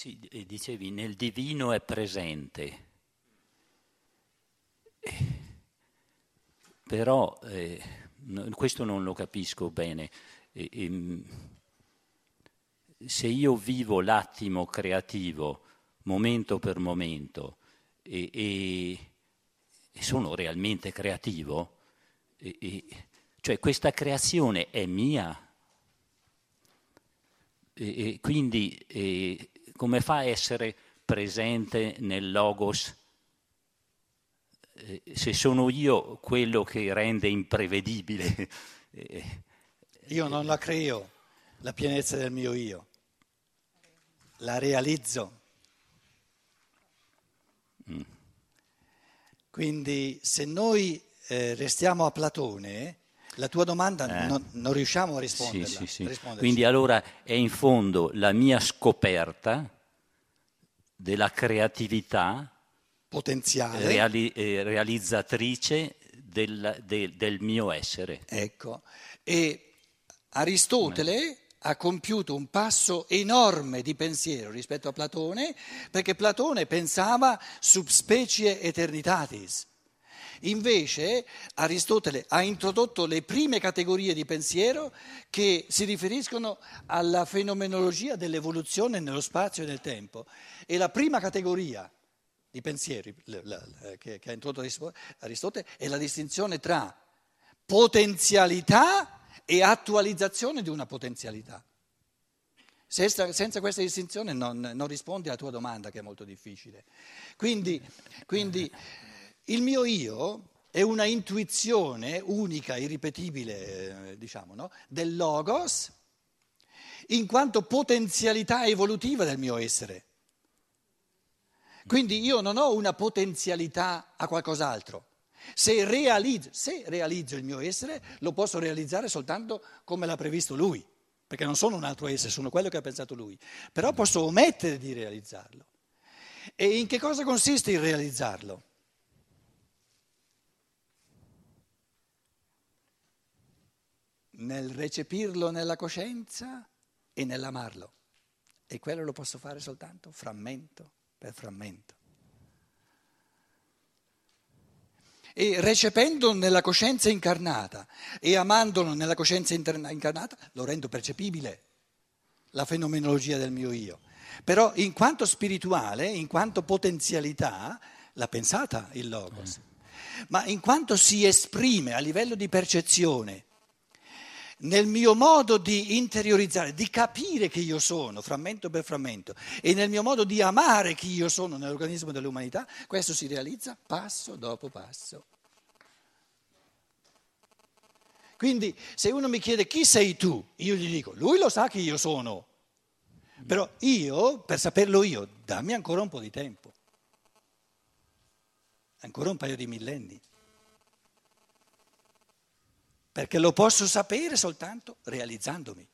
Sì, dicevi, nel divino è presente. Però eh, questo non lo capisco bene. E, e, se io vivo l'attimo creativo momento per momento e, e, e sono realmente creativo, cioè questa creazione è mia. E, quindi come fa a essere presente nel logos eh, se sono io quello che rende imprevedibile. Eh, io non la creo, la pienezza del mio io, la realizzo. Mm. Quindi se noi eh, restiamo a Platone, la tua domanda eh. non, non, riusciamo a risponderla. Sì, sì, sì. Quindi allora è in fondo la mia scoperta della creatività potenziale, reali, eh, realizzatrice del, del, del, mio essere. Ecco, e Aristotele ha compiuto un passo enorme di pensiero rispetto a Platone, perché Platone pensava subspecie eternitatis. Invece Aristotele ha introdotto le prime categorie di pensiero che si riferiscono alla fenomenologia dell'evoluzione nello spazio e nel tempo. E la prima categoria di pensieri che, ha introdotto Aristotele è la distinzione tra potenzialità e attualizzazione di una potenzialità. Senza, senza questa distinzione non, non, rispondi alla tua domanda che è molto difficile. Quindi, quindi il mio io è una intuizione unica, irripetibile, eh, diciamo, no? del logos, in quanto potenzialità evolutiva del mio essere. Quindi io non ho una potenzialità a qualcos'altro. Se realizzo, se realizzo, il mio essere, lo posso realizzare soltanto come l'ha previsto lui, perché non sono un altro essere, sono quello che ha pensato lui. Però posso omettere di realizzarlo. E in che cosa consiste il realizzarlo? Nel recepirlo nella coscienza e nell'amarlo. E quello lo posso fare soltanto frammento per frammento. E recependo nella coscienza incarnata e amandolo nella coscienza incarnata, lo rendo percepibile, la fenomenologia del mio io. Però in quanto spirituale, in quanto potenzialità, l'ha pensata il Logos. Ma in quanto si esprime a livello di percezione, nel mio modo di interiorizzare, di capire chi io sono, frammento per frammento, e nel mio modo di amare chi io sono nell'organismo dell'umanità, questo si realizza passo dopo passo. Quindi se uno mi chiede chi sei tu, io gli dico, lui lo sa chi io sono, però io, per saperlo io, dammi ancora un po' di tempo, ancora un paio di millenni perché lo posso sapere soltanto realizzandomi.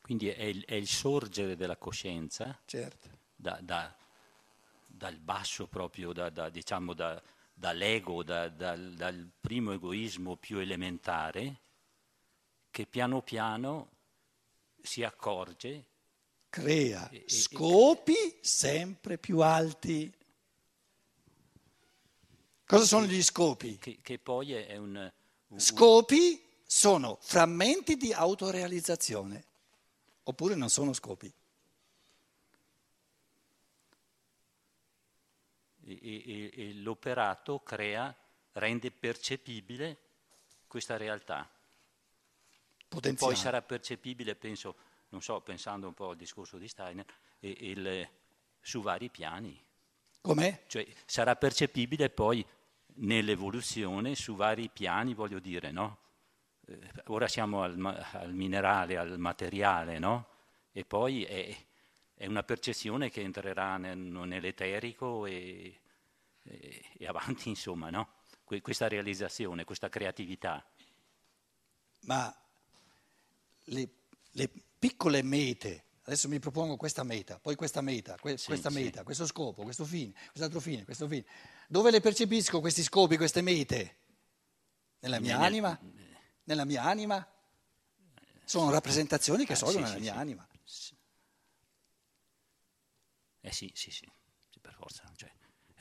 Quindi è il, è il sorgere della coscienza, certo. da, da, dal basso proprio, da, diciamo dall'ego, dal primo egoismo più elementare, che piano piano si accorge. Crea e, scopi e, sempre più alti. Cosa sono gli scopi? Che, che poi è un. Scopi sono frammenti di autorealizzazione, oppure non sono scopi. E, e, e l'operato crea, rende percepibile questa realtà. Potenziale. Poi sarà percepibile, penso, non so, pensando un po' al discorso di Steiner, il, su vari piani. Com'è? Cioè sarà percepibile poi nell'evoluzione su vari piani, voglio dire, no? Eh, ora siamo al, al, minerale, al materiale, no? E poi è, è una percezione che entrerà nel, nell'eterico e, e, e, avanti, insomma, no? Que, questa realizzazione, questa creatività. Ma le, le, piccole mete, adesso mi propongo questa meta, poi questa meta, que, sì, questa meta, sì. questo scopo, questo fine, quest'altro fine, questo fine dove le percepisco questi scopi, queste mete? Nella mia anima? Nella mia anima? Sono rappresentazioni che Eh, sono sì, nella sì, mia anima. Eh sì, sì, sì, per forza. Cioè,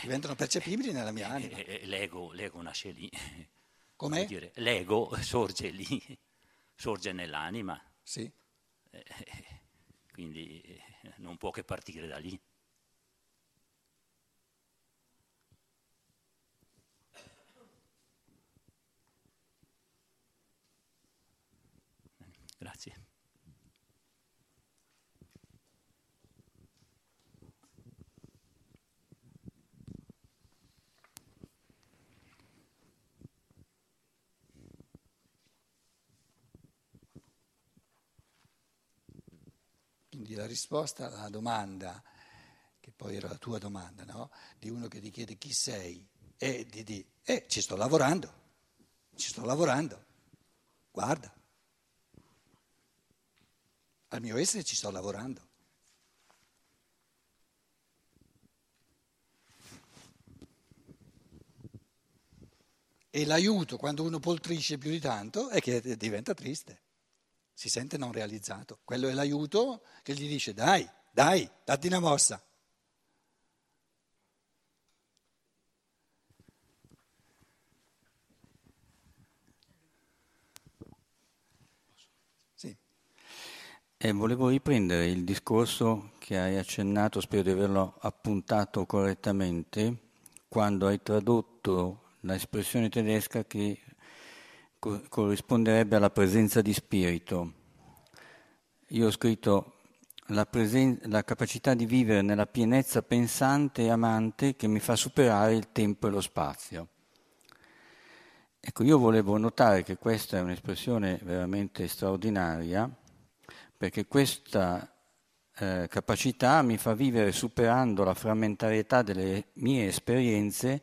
Diventano percepibili nella mia anima. eh, eh, l'ego, l'ego nasce lì. Vuol dire, l'ego sorge lì, sorge nell'anima, Sì. quindi eh, non può che partire da lì. Grazie. Quindi la risposta alla domanda, che poi era la tua domanda, no? Di uno che ti chiede chi sei, è di dire, eh, ci sto lavorando, ci sto lavorando, guarda, al mio essere ci sto lavorando. E l'aiuto quando uno poltrisce più di tanto è che diventa triste, si sente non realizzato. Quello è l'aiuto che gli dice dai, dai, datti una mossa. Sì, E volevo riprendere il discorso che hai accennato, spero di averlo appuntato correttamente, quando hai tradotto l'espressione tedesca che co- corrisponderebbe alla presenza di spirito. Io ho scritto la, presen- la capacità di vivere nella pienezza pensante e amante che mi fa superare il tempo e lo spazio. Ecco, io volevo notare che questa è un'espressione veramente straordinaria, perché questa eh, capacità mi fa vivere superando la frammentarietà delle mie esperienze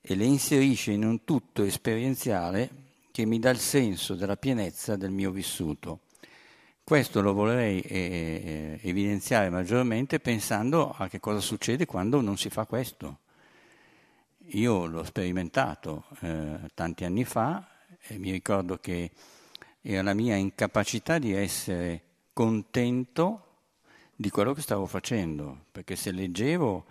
e le inserisce in un tutto esperienziale che mi dà il senso della pienezza del mio vissuto. Questo lo vorrei eh, evidenziare maggiormente pensando a che cosa succede quando non si fa questo. Io l'ho sperimentato eh, tanti anni fa e mi ricordo che era la mia incapacità di essere contento di quello che stavo facendo, perché se leggevo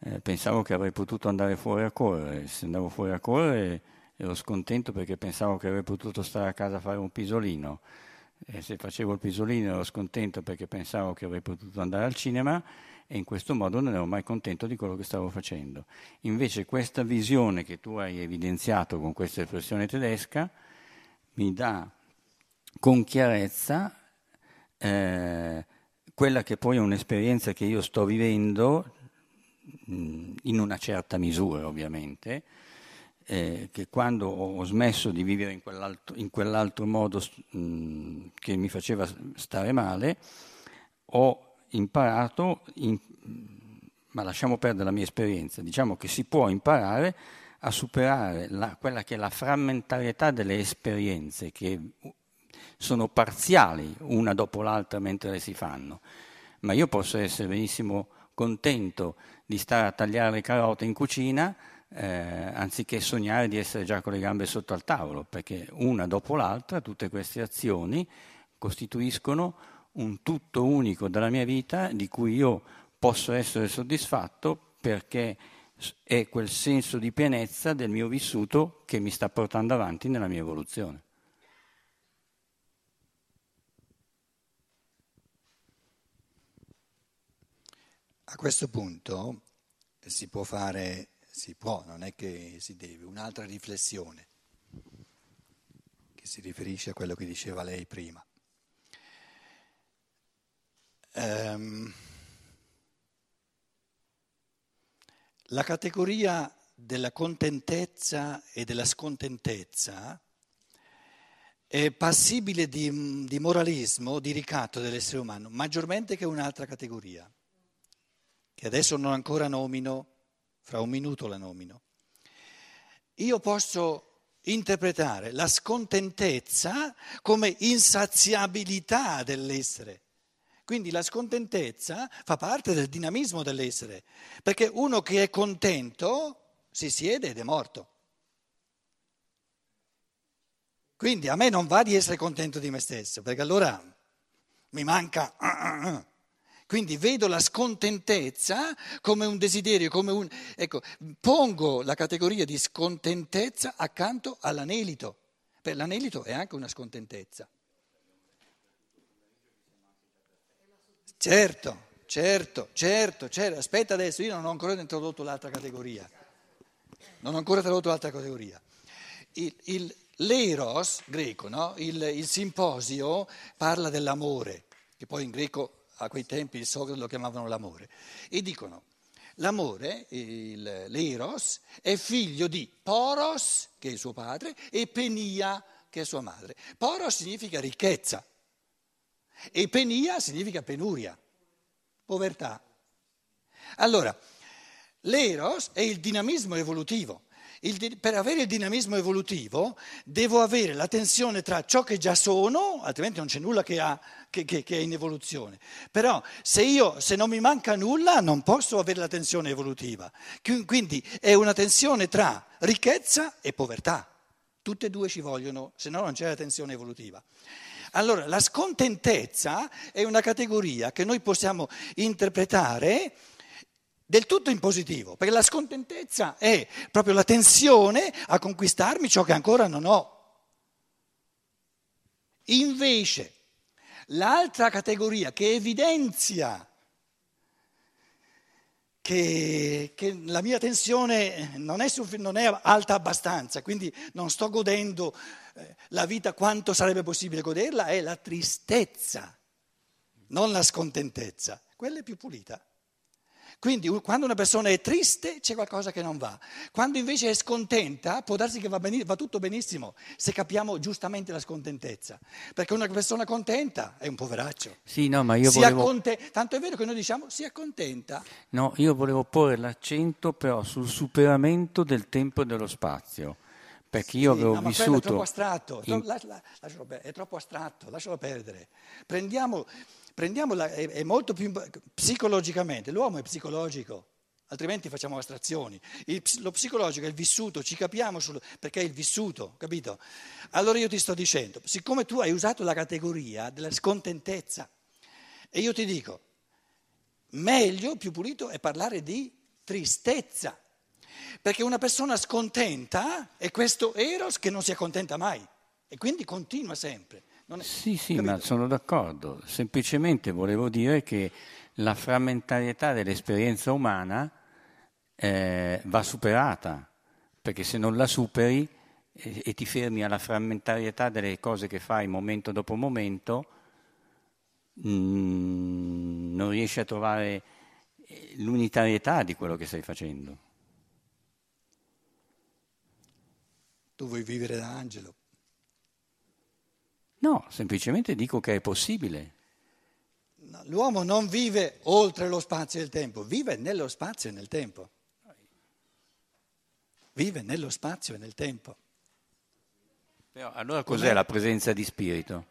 eh, pensavo che avrei potuto andare fuori a correre, se andavo fuori a correre ero scontento perché pensavo che avrei potuto stare a casa a fare un pisolino, e se facevo il pisolino ero scontento perché pensavo che avrei potuto andare al cinema e in questo modo non ero mai contento di quello che stavo facendo. Invece questa visione che tu hai evidenziato con questa espressione tedesca mi dà con chiarezza eh, quella che poi è un'esperienza che io sto vivendo mh, in una certa misura ovviamente, eh, che quando ho smesso di vivere in quell'altro, in quell'altro modo mh, che mi faceva stare male, ho imparato, in, ma lasciamo perdere la mia esperienza, diciamo che si può imparare a superare la, quella che è la frammentarietà delle esperienze che sono parziali una dopo l'altra mentre le si fanno, ma io posso essere benissimo contento di stare a tagliare le carote in cucina eh, anziché sognare di essere già con le gambe sotto al tavolo, perché una dopo l'altra tutte queste azioni costituiscono un tutto unico della mia vita di cui io posso essere soddisfatto perché è quel senso di pienezza del mio vissuto che mi sta portando avanti nella mia evoluzione. A questo punto si può fare, si può, non è che si deve, un'altra riflessione che si riferisce a quello che diceva lei prima. Um, la categoria della contentezza e della scontentezza è passibile di, di moralismo, di ricatto dell'essere umano, maggiormente che un'altra categoria che adesso non ancora nomino, fra un minuto la nomino. Io posso interpretare la scontentezza come insaziabilità dell'essere. Quindi la scontentezza fa parte del dinamismo dell'essere, perché uno che è contento si siede ed è morto. Quindi a me non va di essere contento di me stesso, perché allora mi manca... Quindi vedo la scontentezza come un desiderio, come un... Ecco, pongo la categoria di scontentezza accanto all'anelito, per l'anelito è anche una scontentezza. Certo, certo, certo, certo, aspetta adesso, io non ho ancora introdotto l'altra categoria, non ho ancora introdotto l'altra categoria. Il, il, l'eros greco, no? il, il simposio parla dell'amore, che poi in greco a quei tempi il Socrate lo chiamavano l'amore, e dicono l'amore, il, l'eros, è figlio di Poros, che è suo padre, e Penia, che è sua madre. Poros significa ricchezza e Penia significa penuria, povertà. Allora, l'eros è il dinamismo evolutivo. Il, per avere il dinamismo evolutivo devo avere la tensione tra ciò che già sono, altrimenti non c'è nulla che, ha, che, che, che è in evoluzione. Però se, io, se non mi manca nulla non posso avere la tensione evolutiva. Quindi è una tensione tra ricchezza e povertà. Tutte e due ci vogliono, se no non c'è la tensione evolutiva. Allora la scontentezza è una categoria che noi possiamo interpretare del tutto in positivo, perché la scontentezza è proprio la tensione a conquistarmi ciò che ancora non ho. Invece, l'altra categoria che evidenzia che, che la mia tensione non è, non è, alta abbastanza, quindi non sto godendo eh, la vita quanto sarebbe possibile goderla, è la tristezza, non la scontentezza. Quella è più pulita. Quindi quando una persona è triste c'è qualcosa che non va, quando invece è scontenta può darsi che va, ben, va tutto benissimo se capiamo giustamente la scontentezza, perché una persona contenta è un poveraccio. Sì, no, ma io si volevo... Acconte... Tanto è vero che noi diciamo si accontenta. No, io volevo porre l'accento però sul superamento del tempo e dello spazio perché io sì, avevo no, vissuto. È troppo astratto, in... lascialo, è troppo astratto, lascialo perdere. Prendiamo prendiamola, è, è molto più psicologicamente, l'uomo è psicologico, altrimenti facciamo astrazioni. Il, lo psicologico è il vissuto, ci capiamo sul, perché è il vissuto, capito? Allora io ti sto dicendo, siccome tu hai usato la categoria della scontentezza, e io ti dico, meglio, più pulito è parlare di tristezza, perché una persona scontenta è questo eros che non si accontenta mai e quindi continua sempre. È, sì, sì, capito? ma sono d'accordo. Semplicemente volevo dire che la frammentarietà dell'esperienza umana eh, va superata, perché se non la superi e, e, ti fermi alla frammentarietà delle cose che fai momento dopo momento, mh, mm, non riesci a trovare eh, l'unitarietà di quello che stai facendo. Tu vuoi vivere da angelo. No, semplicemente dico che è possibile. L'uomo non vive oltre lo spazio e il tempo, vive nello spazio e nel tempo. Vive nello spazio e nel tempo. Però allora cos'è Com'è? la presenza di spirito?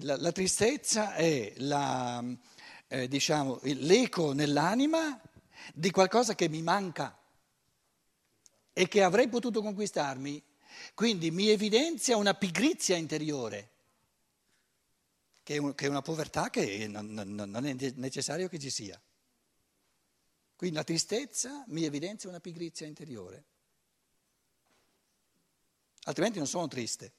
La, la tristezza è la, eh, diciamo, l'eco nell'anima di qualcosa che mi manca e che avrei potuto conquistarmi quindi mi evidenzia una pigrizia interiore, che è, una povertà che non, è necessario che ci sia. Quindi la tristezza mi evidenzia una pigrizia interiore. Altrimenti non sono triste.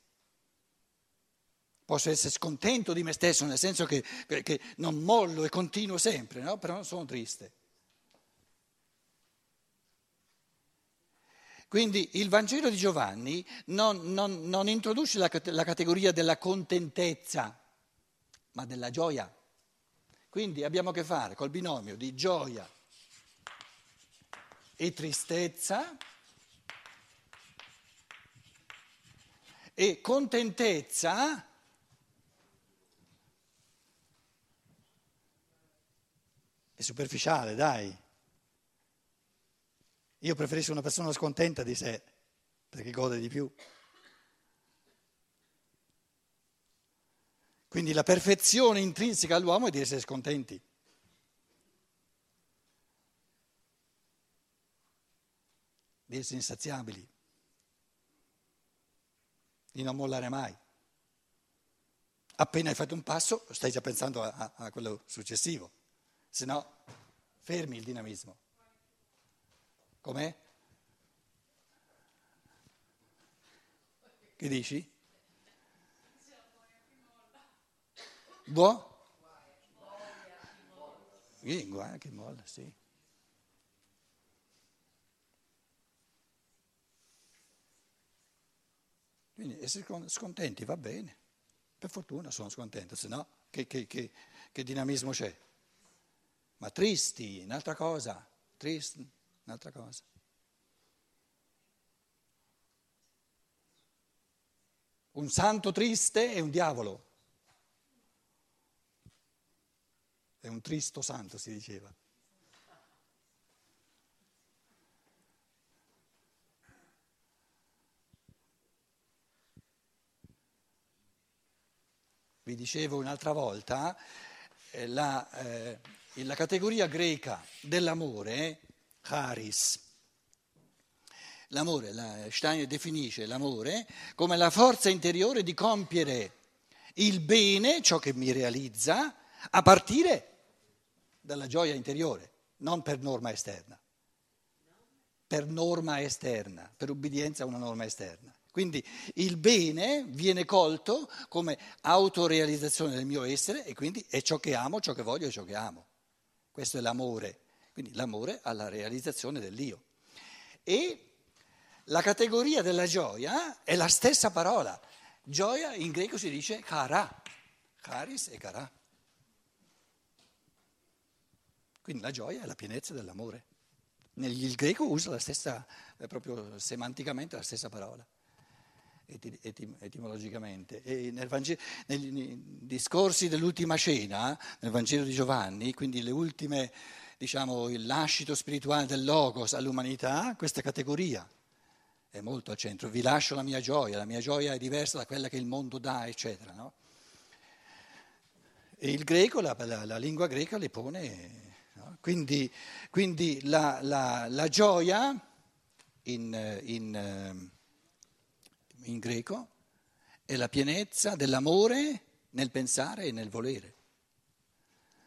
Posso essere scontento di me stesso, nel senso che, che non mollo e continuo sempre, no? però non sono triste. Quindi il Vangelo di Giovanni non, non, non introduce la, la categoria della contentezza, ma della gioia. Quindi abbiamo a che fare col binomio di gioia e tristezza e contentezza è superficiale, dai. Io preferisco una persona scontenta di sé, perché gode di più. Quindi la perfezione intrinseca all'uomo è di essere scontenti. Di essere insaziabili. di non mollare mai. Appena hai fatto un passo stai già pensando a, a, quello successivo, se no fermi il dinamismo. Com'è? Che dici? Buono? Sì, guarda che molla, sì. Quindi essere scontenti va bene, per fortuna sono scontento, se no che, che, che, che dinamismo c'è? Ma tristi, un'altra cosa, tristi, un'altra cosa. Un santo triste è un diavolo. È un tristo santo, si diceva. Vi dicevo un'altra volta, eh, la, eh, la categoria greca dell'amore, charis, L'amore, la Steiner definisce l'amore come la forza interiore di compiere il bene, ciò che mi realizza, a partire dalla gioia interiore, non per norma esterna, per norma esterna, per ubbidienza a una norma esterna. Quindi il bene viene colto come autorealizzazione del mio essere e quindi è ciò che amo, ciò che voglio e ciò che amo. Questo è l'amore, quindi l'amore alla realizzazione dell'io. E la categoria della gioia è la stessa parola. Gioia in greco si dice kara, charis e kara. Quindi la gioia è la pienezza dell'amore. Il greco usa la stessa, proprio semanticamente la stessa parola, etimologicamente. E nel Vangelo, nei discorsi dell'ultima cena, nel Vangelo di Giovanni, quindi le ultime, diciamo, il lascito spirituale del Logos all'umanità, questa categoria è molto al centro. Vi lascio la mia gioia, la mia gioia è diversa da quella che il mondo dà, eccetera. No? E il greco, la, la, la, lingua greca le pone. No? Quindi, quindi la, la, gioia in, in, in greco è la pienezza dell'amore nel pensare e nel volere.